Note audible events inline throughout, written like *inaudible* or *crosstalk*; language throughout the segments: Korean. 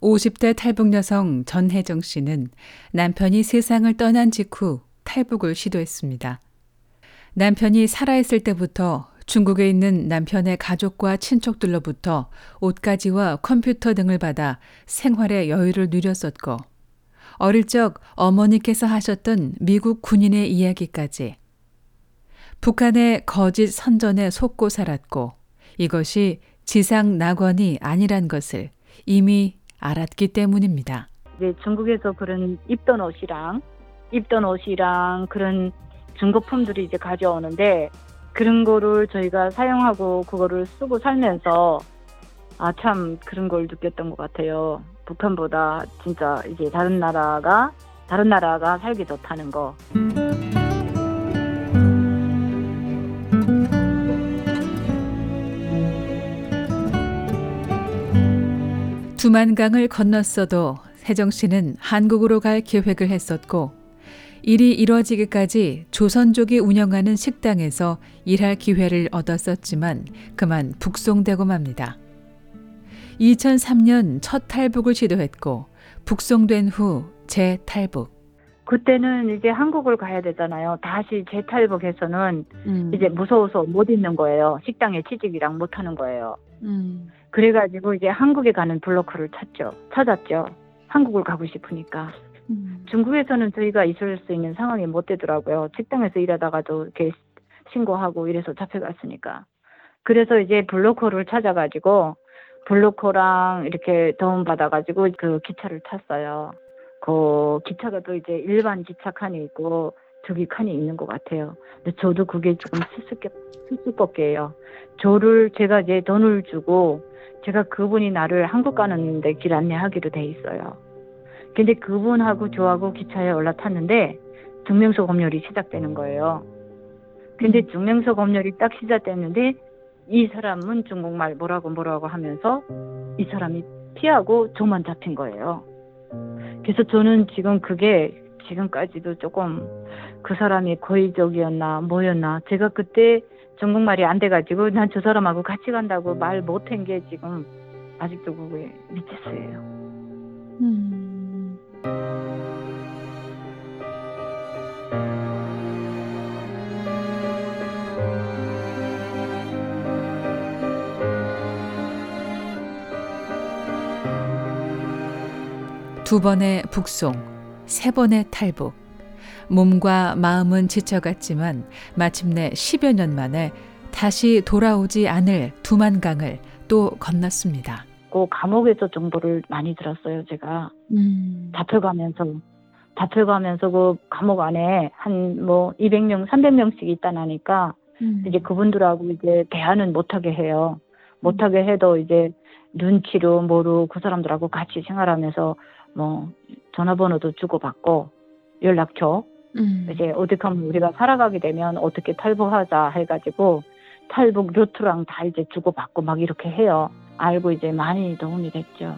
50대 탈북 여성 전혜정 씨는 남편이 세상을 떠난 직후 탈북을 시도했습니다. 남편이 살아있을 때부터 중국에 있는 남편의 가족과 친척들로부터 옷가지와 컴퓨터 등을 받아 생활의 여유를 누렸었고, 어릴 적 어머니께서 하셨던 미국 군인의 이야기까지 북한의 거짓 선전에 속고 살았고, 이것이 지상 낙원이 아니란 것을 이미 알았기 때문입니다. 이제 중국에서 그런 입던 옷이랑 입던 옷이랑 그런 중고품들이 이제 가져오는데 그런 거를 저희가 사용하고 그거를 쓰고 살면서 아 참 그런 걸 느꼈던 것 같아요. 북한보다 진짜 이제 다른 나라가 다른 나라가 살기 좋다는 거. 두만강을 건넜어도 세정 씨는 한국으로 갈 계획을 했었고 일이 이뤄지기까지 조선족이 운영하는 식당에서 일할 기회를 얻었었지만 그만 북송되고 맙니다. 2003년 첫 탈북을 시도했고 북송된 후 재탈북. 그때는 이제 한국을 가야 되잖아요. 다시 재탈북해서는 음. 이제 무서워서 못 있는 거예요. 식당에 취직이랑 못 하는 거예요. 음. 그래가지고 이제 한국에 가는 블로커를 찾죠. 찾았죠. 한국을 가고 싶으니까. 음. 중국에서는 저희가 있을 수 있는 상황이 못 되더라고요. 식당에서 일하다가도 이렇게 신고하고 이래서 잡혀갔으니까. 그래서 이제 블로커를 찾아가지고 블로커랑 이렇게 도움 받아가지고 그 기차를 탔어요. 그 기차가 또 이제 일반 기차 칸이 있고 저기 칸이 있는 것 같아요. 근데 저도 그게 조금 수수께 수수께끼예요. 저를 제가 이제 돈을 주고 제가 그분이 나를 한국 가는데 길 안내하기로 돼 있어요. 근데 그분하고 저하고 기차에 올라탔는데 증명서 검열이 시작되는 거예요. 근데 증명서 검열이 딱 시작됐는데 이 사람은 중국말 뭐라고 뭐라고 하면서 이 사람이 피하고 저만 잡힌 거예요. 그래서 저는 지금 그게 지금까지도 조금 그 사람이 고의적이었나 뭐였나 제가 그때 중국말이 안 돼가지고 난 저 사람하고 같이 간다고 말 못한 게 지금 아직도 그게. 음. 두 번의 북송, 세 번의 탈북. 몸과 마음은 지쳐갔지만 마침내 10여 년 만에 다시 돌아오지 않을 두만강을 또 건넜습니다. 그 감옥에서 정보를 많이 들었어요, 제가. 음. 잡혀가면서. 잡혀가면서 그 감옥 안에 한 뭐 200명, 300명씩 있다나니까 음. 이제 그분들하고 이제 대화는 못하게 해요. 못하게 해도 이제 눈치로 뭐로 그 사람들하고 같이 생활하면서 뭐 전화번호도 주고받고 연락처 음. 이제 어디 가면 우리가 살아가게 되면 어떻게 탈북하자 해가지고 탈북 루트랑 다 이제 주고받고 막 이렇게 해요. 알고 이제 많이 도움이 됐죠.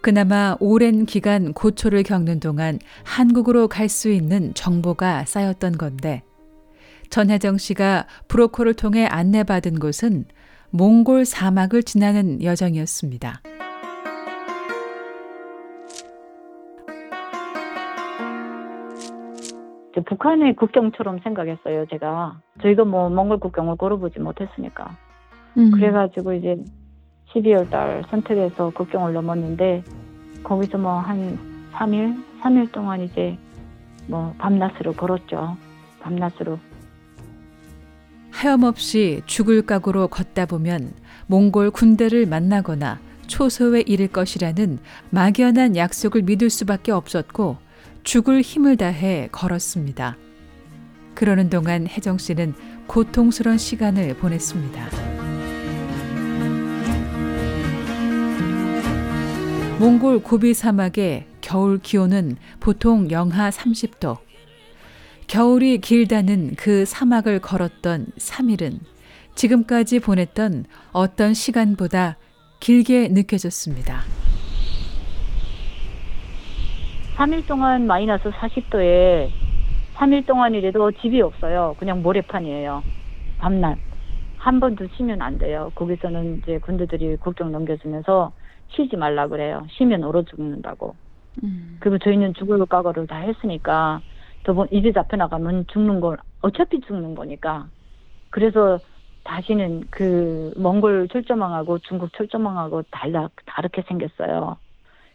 그나마 오랜 기간 고초를 겪는 동안 한국으로 갈 수 있는 정보가 쌓였던 건데 전혜정 씨가 브로커를 통해 안내받은 곳은 몽골 사막을 지나는 여정이었습니다. 북한의 국경처럼 생각했어요, 제가. 저희가 뭐 몽골 국경을 걸어보지 못했으니까. 음. 그래가지고 이제 12월 달 선택해서 국경을 넘었는데 거기서 뭐 한 3일, 3일 동안 이제 뭐 밤낮으로 걸었죠. 밤낮으로. 하염없이 죽을 각오로 걷다 보면 몽골 군대를 만나거나 초소에 이를 것이라는 막연한 약속을 믿을 수밖에 없었고 죽을 힘을 다해 걸었습니다. 그러는 동안 혜정 씨는 고통스러운 시간을 보냈습니다. 몽골 고비 사막의 겨울 기온은 보통 영하 30도. 겨울이 길다는 그 사막을 걸었던 3일은 지금까지 보냈던 어떤 시간보다 길게 느껴졌습니다. 3일 동안 마이너스 40도에 3일 동안이라도 집이 없어요. 그냥 모래판이에요. 밤낮. 한 번도 쉬면 안 돼요. 거기서는 이제 군대들이 국경 넘겨주면서 쉬지 말라 그래요. 쉬면 얼어 죽는다고. 음. 그리고 저희는 죽을 각오를 다 했으니까 저번 이제 잡혀 나가면 죽는 걸 어차피 죽는 거니까 그래서 다시는 그 몽골 철조망하고 중국 철조망하고 달라 다르게 생겼어요.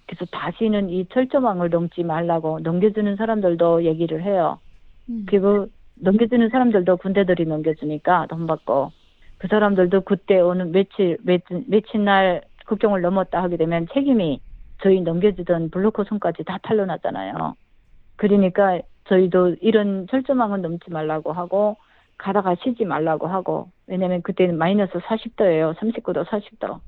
그래서 다시는 이 철조망을 넘지 말라고 넘겨주는 사람들도 얘기를 해요. 음. 그리고 넘겨주는 사람들도 군대들이 넘겨주니까 돈 받고 그 사람들도 그때 어느 며칠 며칠, 며칠 날 국경을 넘었다 하게 되면 책임이 저희 넘겨주던 블로커 손까지 다 탄로나잖아요. 그러니까 저희도 이런 철조망은 넘지 말라고 하고 가다가 쉬지 말라고 하고 왜냐면 그때는 마이너스 40도예요. 39도 40도.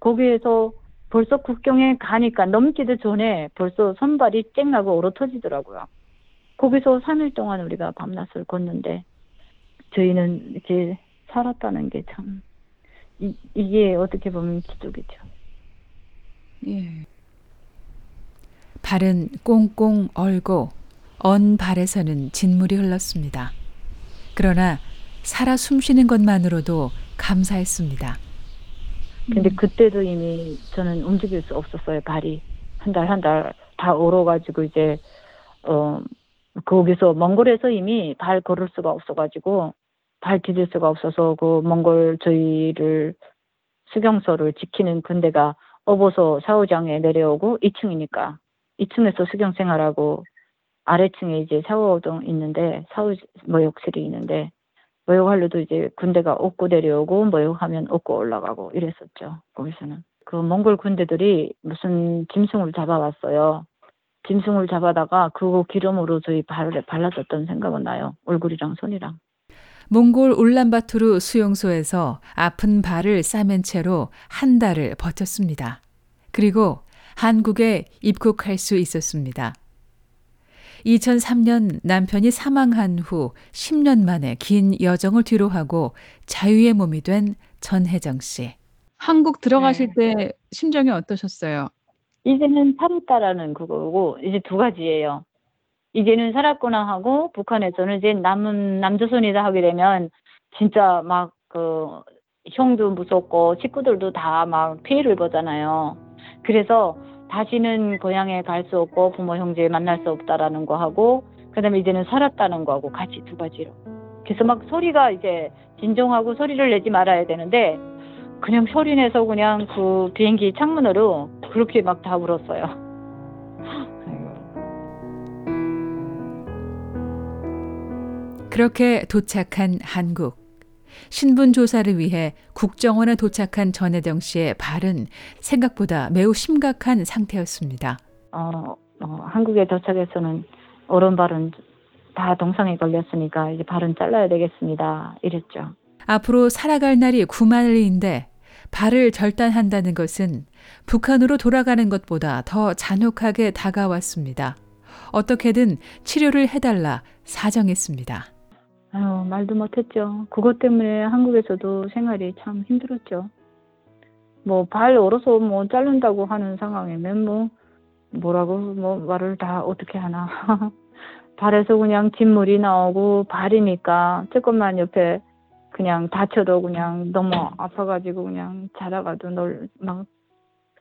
거기에서 벌써 국경에 가니까 넘기도 전에 벌써 손발이 쨍하고 얼어 터지더라고요. 거기서 3일 동안 우리가 밤낮을 걷는데 저희는 이렇게 살았다는 게 참 이게 어떻게 보면 기적이죠. 예. 발은 꽁꽁 얼고 언 발에서는 진물이 흘렀습니다. 그러나 살아 숨쉬는 것만으로도 감사했습니다. 근데 음. 그때도 이미 저는 움직일 수 없었어요. 발이 한 달 한 달 다 얼어가지고 이제 어 거기서 몽골에서 이미 발 걸을 수가 없어가지고 발 디딜 수가 없어서 그 몽골 저희를 수경소를 지키는 군대가 어보소 샤워장에 내려오고 2층이니까 2층에서 수경 생활하고 아래층에 이제 샤워동 있는데 샤워 모욕실이 있는데 모욕하려도 이제 군대가 업고 내려오고 모욕하면 업고 올라가고 이랬었죠 거기서는 그 몽골 군대들이 무슨 짐승을 잡아왔어요 짐승을 잡아다가 그거 기름으로 저희 발에 발라줬던 생각은 나요 얼굴이랑 손이랑 몽골 울란바토르 수용소에서 아픈 발을 싸맨 채로 한 달을 버텼습니다. 그리고 한국에 입국할 수 있었습니다. 2003년 남편이 사망한 후 10년 만에 긴 여정을 뒤로하고 자유의 몸이 된 전혜정 씨. 한국 들어가실 때 심정이 어떠셨어요? 이제는 살았다라는 그거고 이제 두 가지예요. 이제는 살았구나 하고 북한에서는 이제 남은 남조선이다 하게 되면 진짜 막 그 형도 무섭고 식구들도 다 막 피해를 보잖아요. 그래서 다시는 고향에 갈 수 없고 부모 형제 만날 수 없다라는 거 하고 그다음에 이제는 살았다는 거하고 같이 두 가지로. 그래서 막 소리가 이제 진정하고 소리를 내지 말아야 되는데 그냥 소리 내서 그냥 그 비행기 창문으로 그렇게 막 다 울었어요. 그렇게 도착한 한국. 신분 조사를 위해 국정원에 도착한 전혜정 씨의 발은 생각보다 매우 심각한 상태였습니다. 어, 어, 한국에 도착해서는 오른발은 다 동상에 걸렸으니까 이제 발은 잘라야 되겠습니다. 이랬죠. 앞으로 살아갈 날이 9만일인데 발을 절단한다는 것은 북한으로 돌아가는 것보다 더 잔혹하게 다가왔습니다. 어떻게든 치료를 해달라 사정했습니다. 아유, 말도 못했죠. 그것 때문에 한국에서도 생활이 참 힘들었죠. 뭐, 발 얼어서 뭐, 자른다고 하는 상황이면 뭐, 뭐라고, 뭐, 말을 다 어떻게 하나. *laughs* 발에서 그냥 진물이 나오고, 발이니까 조금만 옆에 그냥 다쳐도 그냥 너무 아파가지고 그냥 자다가도 널, 막,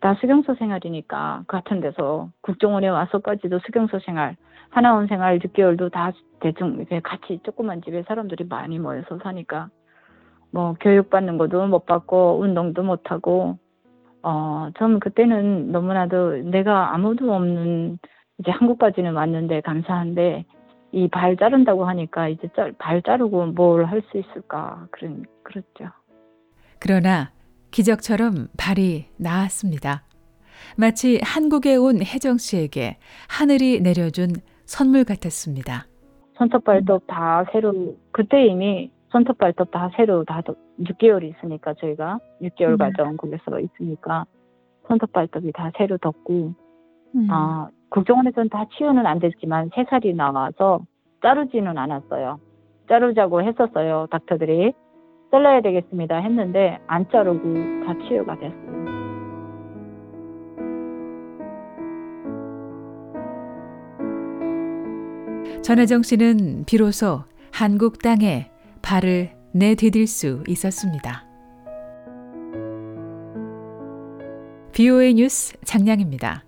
다 수경소 생활이니까, 같은 데서 국정원에 와서까지도 수경소 생활, 하나원 생활 6개월도 다 대충 이렇게 같이 조그만 집에 사람들이 많이 모여서 사니까 뭐 교육받는 것도 못 받고 운동도 못 하고 어, 전 그때는 너무나도 내가 아무도 없는 이제 한국까지는 왔는데 감사한데 이 발 자른다고 하니까 이제 짤, 발 자르고 뭘 할 수 있을까 그런 그렇죠. 그러나 기적처럼 발이 나았습니다. 마치 한국에 온 혜정 씨에게 하늘이 내려준 선물 같았습니다. 손톱 발톱 다 새로 그때 이미 손톱 발톱 다 새로 다 6개월 있으니까 저희가 6개월 음. 과정 거기서 있으니까 손톱 발톱이 다 새로 덮고 음. 아 국정원에서는 다 치유는 안 됐지만 세 살이 나와서 자르지는 않았어요. 자르자고 했었어요 닥터들이 잘라야 되겠습니다 했는데 안 자르고 다 치유가 됐어요. 전혜정 씨는 비로소 한국 땅에 발을 내디딜 수 있었습니다. BOA 뉴스 장량입니다.